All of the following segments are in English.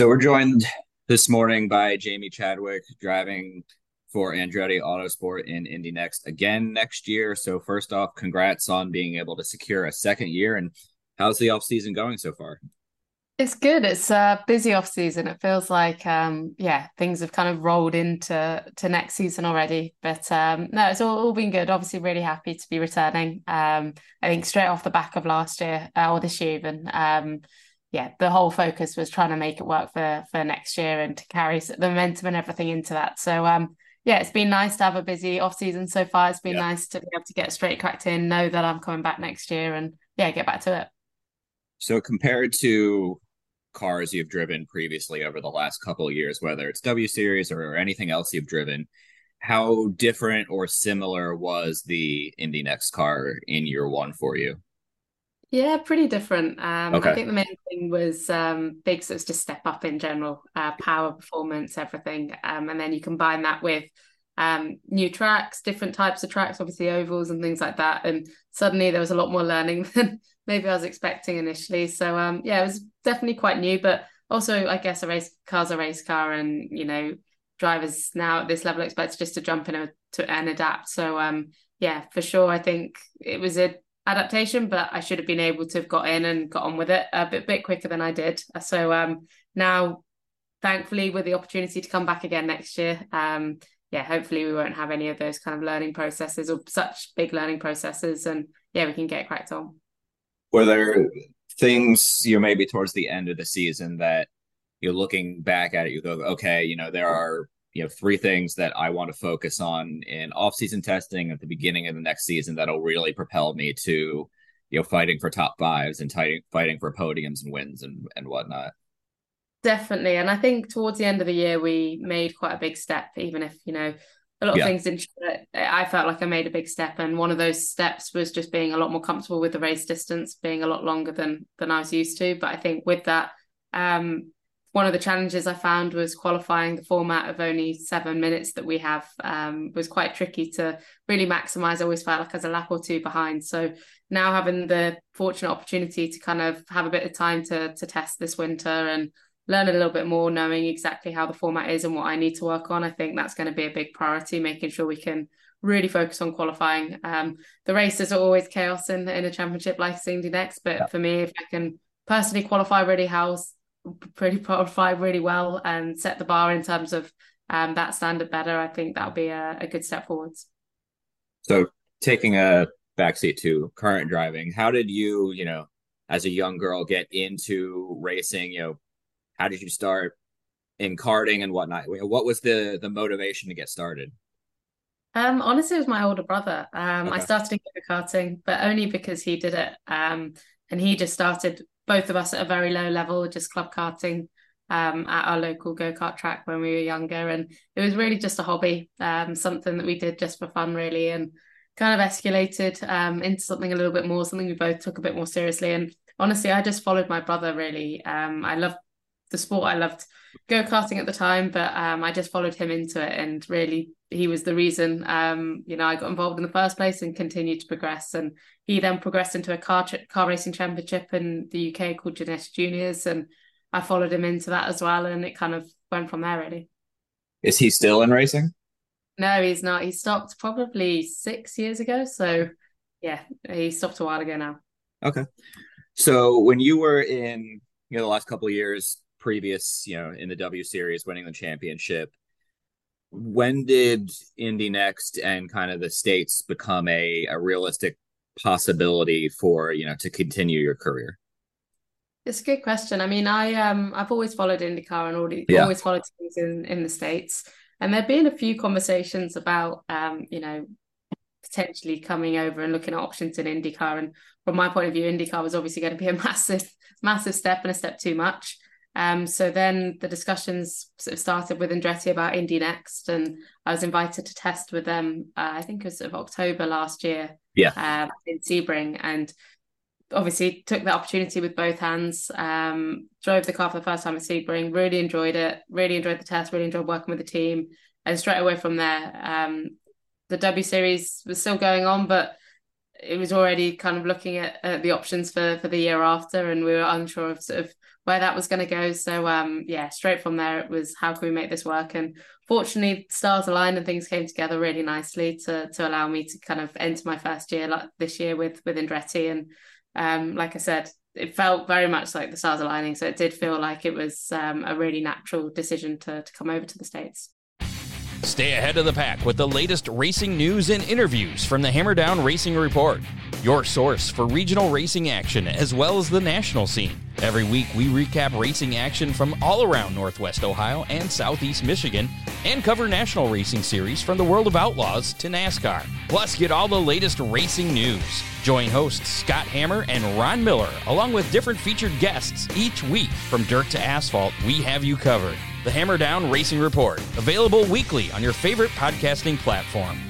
So we're joined this morning by Jamie Chadwick driving for Andretti Autosport in Indy NXT again next year. So first off, congrats on being able to secure a second year and how's the off season going so far? It's good. It's a busy off season. It feels like um yeah, things have kind of rolled into to next season already. But um no, it's all, all been good. Obviously really happy to be returning. Um I think straight off the back of last year uh, or this year even. Yeah, the whole focus was trying to make it work for for next year and to carry the momentum and everything into that. So um yeah, it's been nice to have a busy off season so far. It's been Yeah. nice to be able to get straight cracked in, know that I'm coming back next year and yeah, get back to it. So compared to cars you've driven previously over the last couple of years, whether it's W Series or anything else you've driven, how different or similar was the Indy NXT car in year one for you? Yeah, pretty different. Um, Okay. I think the main thing was um, big, so it's just step up in general, uh, power, performance, everything. Um, and then you combine that with um, new tracks, different types of tracks, obviously ovals and things like that. And suddenly there was a lot more learning than maybe I was expecting initially. So um, yeah, it was definitely quite new, but also I guess a race car's a race car, and you know, drivers now at this level expect just to jump in a, to and adapt. So um, yeah, for sure, I think it was a adaptation, but I should have been able to have got in and got on with it a bit bit quicker than I did. So um now thankfully with the opportunity to come back again next year, um yeah, hopefully we won't have any of those kind of learning processes or such big learning processes and yeah, we can get cracked on. Were there things you know maybe towards the end of the season that you're looking back at it, you go, okay, you know, there are you know three things that I want to focus on in off-season testing at the beginning of the next season that'll really propel me to you know fighting for top fives and fighting fighting for podiums and wins and and whatnot. Definitely. And I think towards the end of the year, we made quite a big step, even if, you know, a lot of Yeah. things didn't. I felt like I made a big step. And one of those steps was just being a lot more comfortable with the race distance, being a lot longer than than I was used to. But I think with that, um, one of the challenges I found was qualifying the format of only seven minutes that we have um, was quite tricky to really maximize. I always felt like I was a lap or two behind. So now having the fortunate opportunity to kind of have a bit of time to to test this winter and learn a little bit more, knowing exactly how the format is and what I need to work on. I think that's going to be a big priority, making sure we can really focus on qualifying. Um, the races are always chaos in, in a championship like Indy NXT, but Yeah. for me, if I can personally qualify really house, pretty qualify really well and set the bar in terms of um, that standard better, I think that'll be a, a good step forwards. So taking a backseat to current driving, how did you, you know, as a young girl get into racing? You know, how did you start in karting and whatnot? What was the the motivation to get started? Um, honestly, it was my older brother. Um, I started in go-karting, but only because he did it. Um, and he just started both of us at a very low level, just club karting, um, at our local go-kart track when we were younger. And it was really just a hobby, um, something that we did just for fun, really, and kind of escalated, um, into something a little bit more, something we both took a bit more seriously. And honestly, I just followed my brother, really. Um, I loved the sport. I loved go-karting at the time, but um, I just followed him into it and really he was the reason um, you know, I got involved in the first place and continued to progress. And he then progressed into a car car racing championship in the UK called Ginetta Juniors and I followed him into that as well and it kind of went from there really. Is he still in racing? No, he's not. He stopped probably six years ago. So yeah, he stopped a while ago now. Okay. So when you were in, you know, the last couple of years previous, you know, in the W Series, winning the championship, when did Indy NXT and kind of the states become a, a realistic possibility for you know to continue your career? It's a good question. I mean, I um I've always followed IndyCar and already, Yeah. always followed things in in the states, and there've been a few conversations about um you know potentially coming over and looking at options in IndyCar. And from my point of view, IndyCar was obviously going to be a massive massive step and a step too much. Um, so then the discussions sort of started with Andretti about Indy NXT, and I was invited to test with them. Uh, I think it was sort of October last year. Yeah. Um, in Sebring, and obviously took the opportunity with both hands. Um, drove the car for the first time at Sebring, really enjoyed it, really enjoyed the test, really enjoyed working with the team. And straight away from there, um, the W Series was still going on, but it was already kind of looking at, at the options for for the year after, and we were unsure of sort of where that was going to go. So um, yeah, straight from there, it was how can we make this work? And fortunately, stars aligned and things came together really nicely to to allow me to kind of enter my first year like this year with with Andretti. And um, like I said, it felt very much like the stars aligning. So it did feel like it was um, a really natural decision to to come over to the states. Stay ahead of the pack with the latest racing news and interviews from the Hammer Down Racing Report, your source for regional racing action as well as the national scene. Every week, we recap racing action from all around Northwest Ohio and Southeast Michigan and cover national racing series from the world of outlaws to NASCAR. Plus, get all the latest racing news. Join hosts Scott Hammer and Ron Miller, along with different featured guests each week. From dirt to asphalt, we have you covered. The Hammer Down Racing Report, available weekly on your favorite podcasting platform.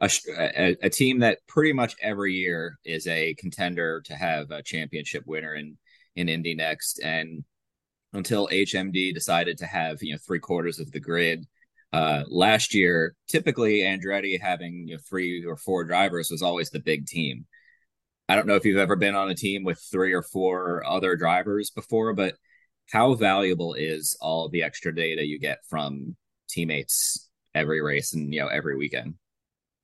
a, a a team that pretty much every year is a contender to have a championship winner in in Indy NXT, and until HMD decided to have you know three quarters of the grid. Uh, last year, typically Andretti having you know, three or four drivers was always the big team. I don't know if you've ever been on a team with three or four other drivers before, but how valuable is all the extra data you get from teammates every race and you know every weekend?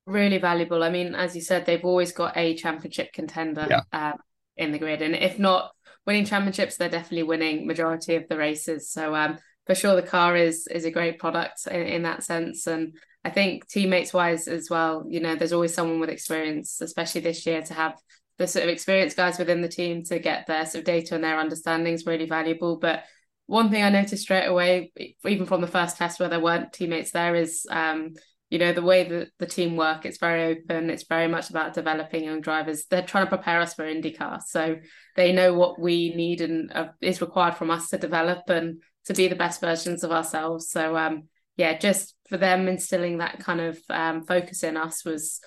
Really valuable. I mean, as you said, they've always got a championship contender Yeah. um, in the grid, and if not winning championships, they're definitely winning majority of the races. So um, for sure, the car is is a great product in, in that sense, and I think teammates wise as well. You know, there's always someone with experience, especially this year, to have the sort of experienced guys within the team to get their sort of data and their understanding is really valuable. But one thing I noticed straight away, even from the first test where there weren't teammates there, is um, you know the way that the team work it's very open it's very much about developing young drivers. They're trying to prepare us for indycar so they know what we need and uh, is required from us to develop and to be the best versions of ourselves. So um yeah just for them instilling that kind of um, focus in us was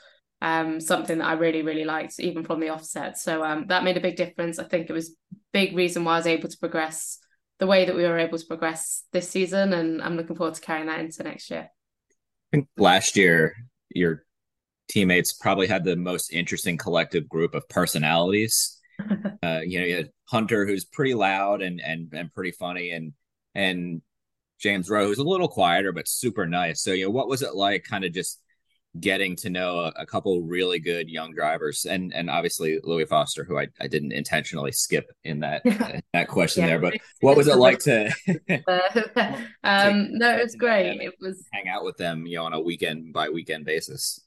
um, something that I really really liked even from the offset. So um, that made a big difference. I think it was big reason why I was able to progress the way that we were able to progress this season and I'm looking forward to carrying that into next year think last year your teammates probably had the most interesting collective group of personalities. uh, you know, you had Hunter, who's pretty loud and and and pretty funny, and and James Roe, who's a little quieter but super nice. So, you know, what was it like, kind of just getting to know a, a couple really good young drivers, and and obviously Louis Foster, who I, I didn't intentionally skip in that that question Yeah. there, but what was it like to um, no, it was great. It was hang out with them, you know, on a weekend by weekend basis?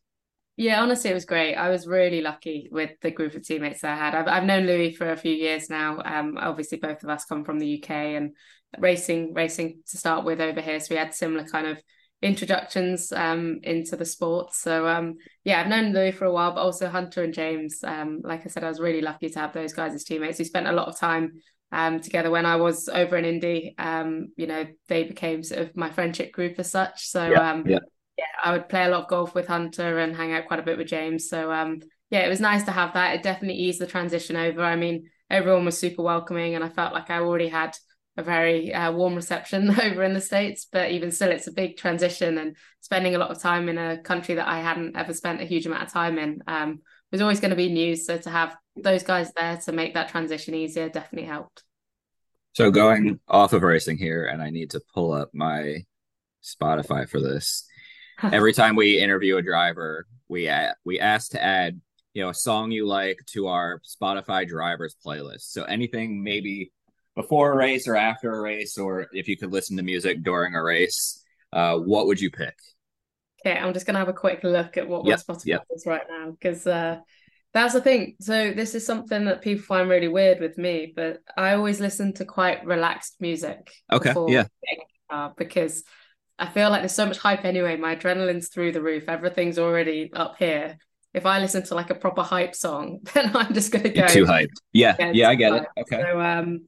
yeah, honestly, it was great. I was really lucky with the group of teammates I had. I've I've known Louis for a few years now. Um, obviously, both of us come from the UK and racing racing to start with over here, so we had similar kind of introductions um, into the sport. So um, yeah, I've known Louis for a while, but also Hunter and James. Um, like I said, I was really lucky to have those guys as teammates. We spent a lot of time um, together when I was over in Indy. Um, you know, they became sort of my friendship group as such. So Yeah, um, yeah. yeah, I would play a lot of golf with Hunter and hang out quite a bit with James. So um, yeah, it was nice to have that. It definitely eased the transition over. I mean, everyone was super welcoming, and I felt like I already had a very uh, warm reception over in the states. But even still, it's a big transition, and spending a lot of time in a country that I hadn't ever spent a huge amount of time in um, was always going to be news. So to have those guys there to make that transition easier definitely helped. So going off of racing here, and I need to pull up my Spotify for this. Every time we interview a driver, we we ask to add you know a song you like to our Spotify drivers playlist. So anything maybe before a race or after a race, or if you could listen to music during a race, uh, what would you pick? Okay, I'm just gonna have a quick look at what Yep, my Spotify yep. is right now because uh, that's the thing. So this is something that people find really weird with me, but I always listen to quite relaxed music. Okay, before yeah. getting in the car because I feel like there's so much hype anyway. My adrenaline's through the roof. Everything's already up here. If I listen to like a proper hype song, then I'm just gonna go You're too hyped. Yeah, Yeah, yeah, I get it. Okay. So um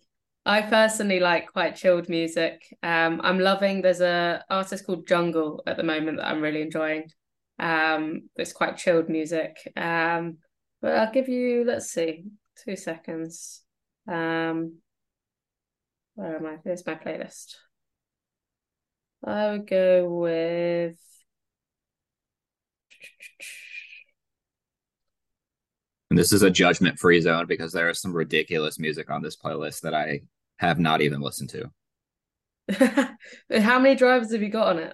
I personally like quite chilled music. Um I'm loving there's a artist called Jungle at the moment that I'm really enjoying. Um it's quite chilled music. Um but I'll give you let's see, two seconds. Um where am I? Here's my playlist. I would go with And this is a judgment free zone because there is some ridiculous music on this playlist that I have not even listened to. How many drivers have you got on it?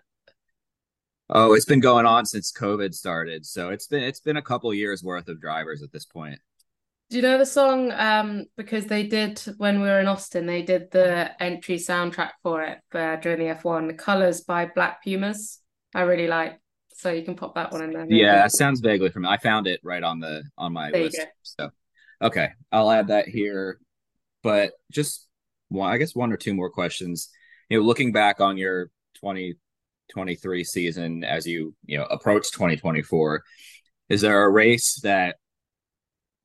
Oh, it's been going on since COVID started, so it's been it's been a couple years worth of drivers at this point. Do you know the song? Um, because they did when we were in Austin, they did the entry soundtrack for it uh, during the F1, The Colors by Black Pumas. I really like, so you can pop that one in there. maybe. Yeah, it sounds vaguely familiar. I found it right on the on my There list. So, okay, I'll add that here. But just one, I guess one or two more questions. You know, looking back on your 2023 season as you you know approach 2024, is there a race that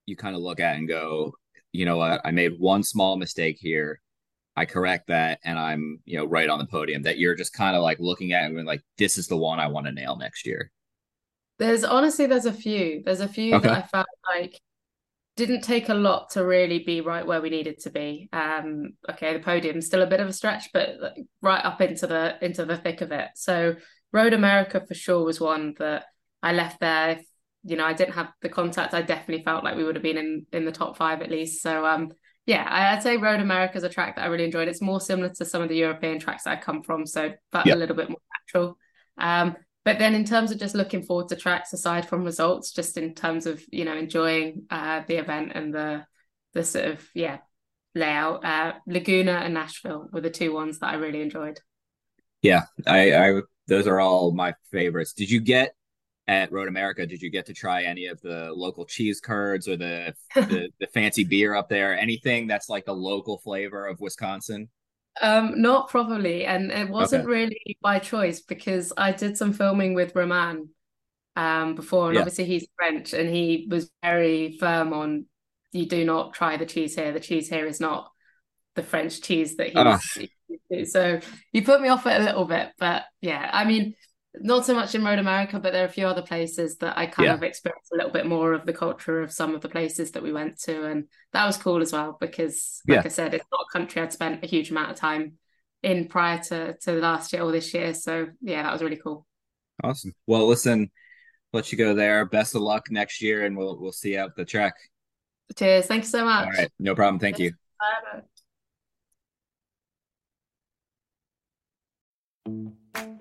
you kind of look at and go, you know what, I made one small mistake here. I correct that, and I'm you know right on the podium. That you're just kind of like looking at and like, this is the one I want to nail next year. There's honestly, there's a few. There's a few Okay. that I felt like didn't take a lot to really be right where we needed to be. Um, okay, the podium's still a bit of a stretch, but like, right up into the into the thick of it. So Road America for sure was one that I left there. If, you know, I didn't have the contact. I definitely felt like we would have been in in the top five at least. So um, yeah, I- I'd say Road America is a track that I really enjoyed. It's more similar to some of the European tracks that I come from, so but Yeah. a little bit more natural. Um, but then in terms of just looking forward to tracks aside from results, just in terms of, you know, enjoying uh the event and the the sort of yeah, layout, uh Laguna and Nashville were the two ones that I really enjoyed. Yeah, I, I those are all my favorites. Did you get at Road America? Did you get to try any of the local cheese curds or the the, the fancy beer up there? Anything that's like the local flavor of Wisconsin? Um, not probably, and it wasn't Okay. really by choice because I did some filming with Romain um before, and Yeah. obviously he's French, and he was very firm on you do not try the cheese here. The cheese here is not the French cheese that Ah. he's. So you put me off it a little bit, but yeah, I mean, not so much in Road America, but there are a few other places that I kind Yeah. of experienced a little bit more of the culture of some of the places that we went to, and that was cool as well because, like Yeah. I said, it's not a country I'd spent a huge amount of time in prior to to last year or this year. So yeah, that was really cool. Awesome. Well, listen, let you go there. Best of luck next year, and we'll we'll see you out the track. Cheers. Thank you so much. All right, no problem. Thank you. Bye.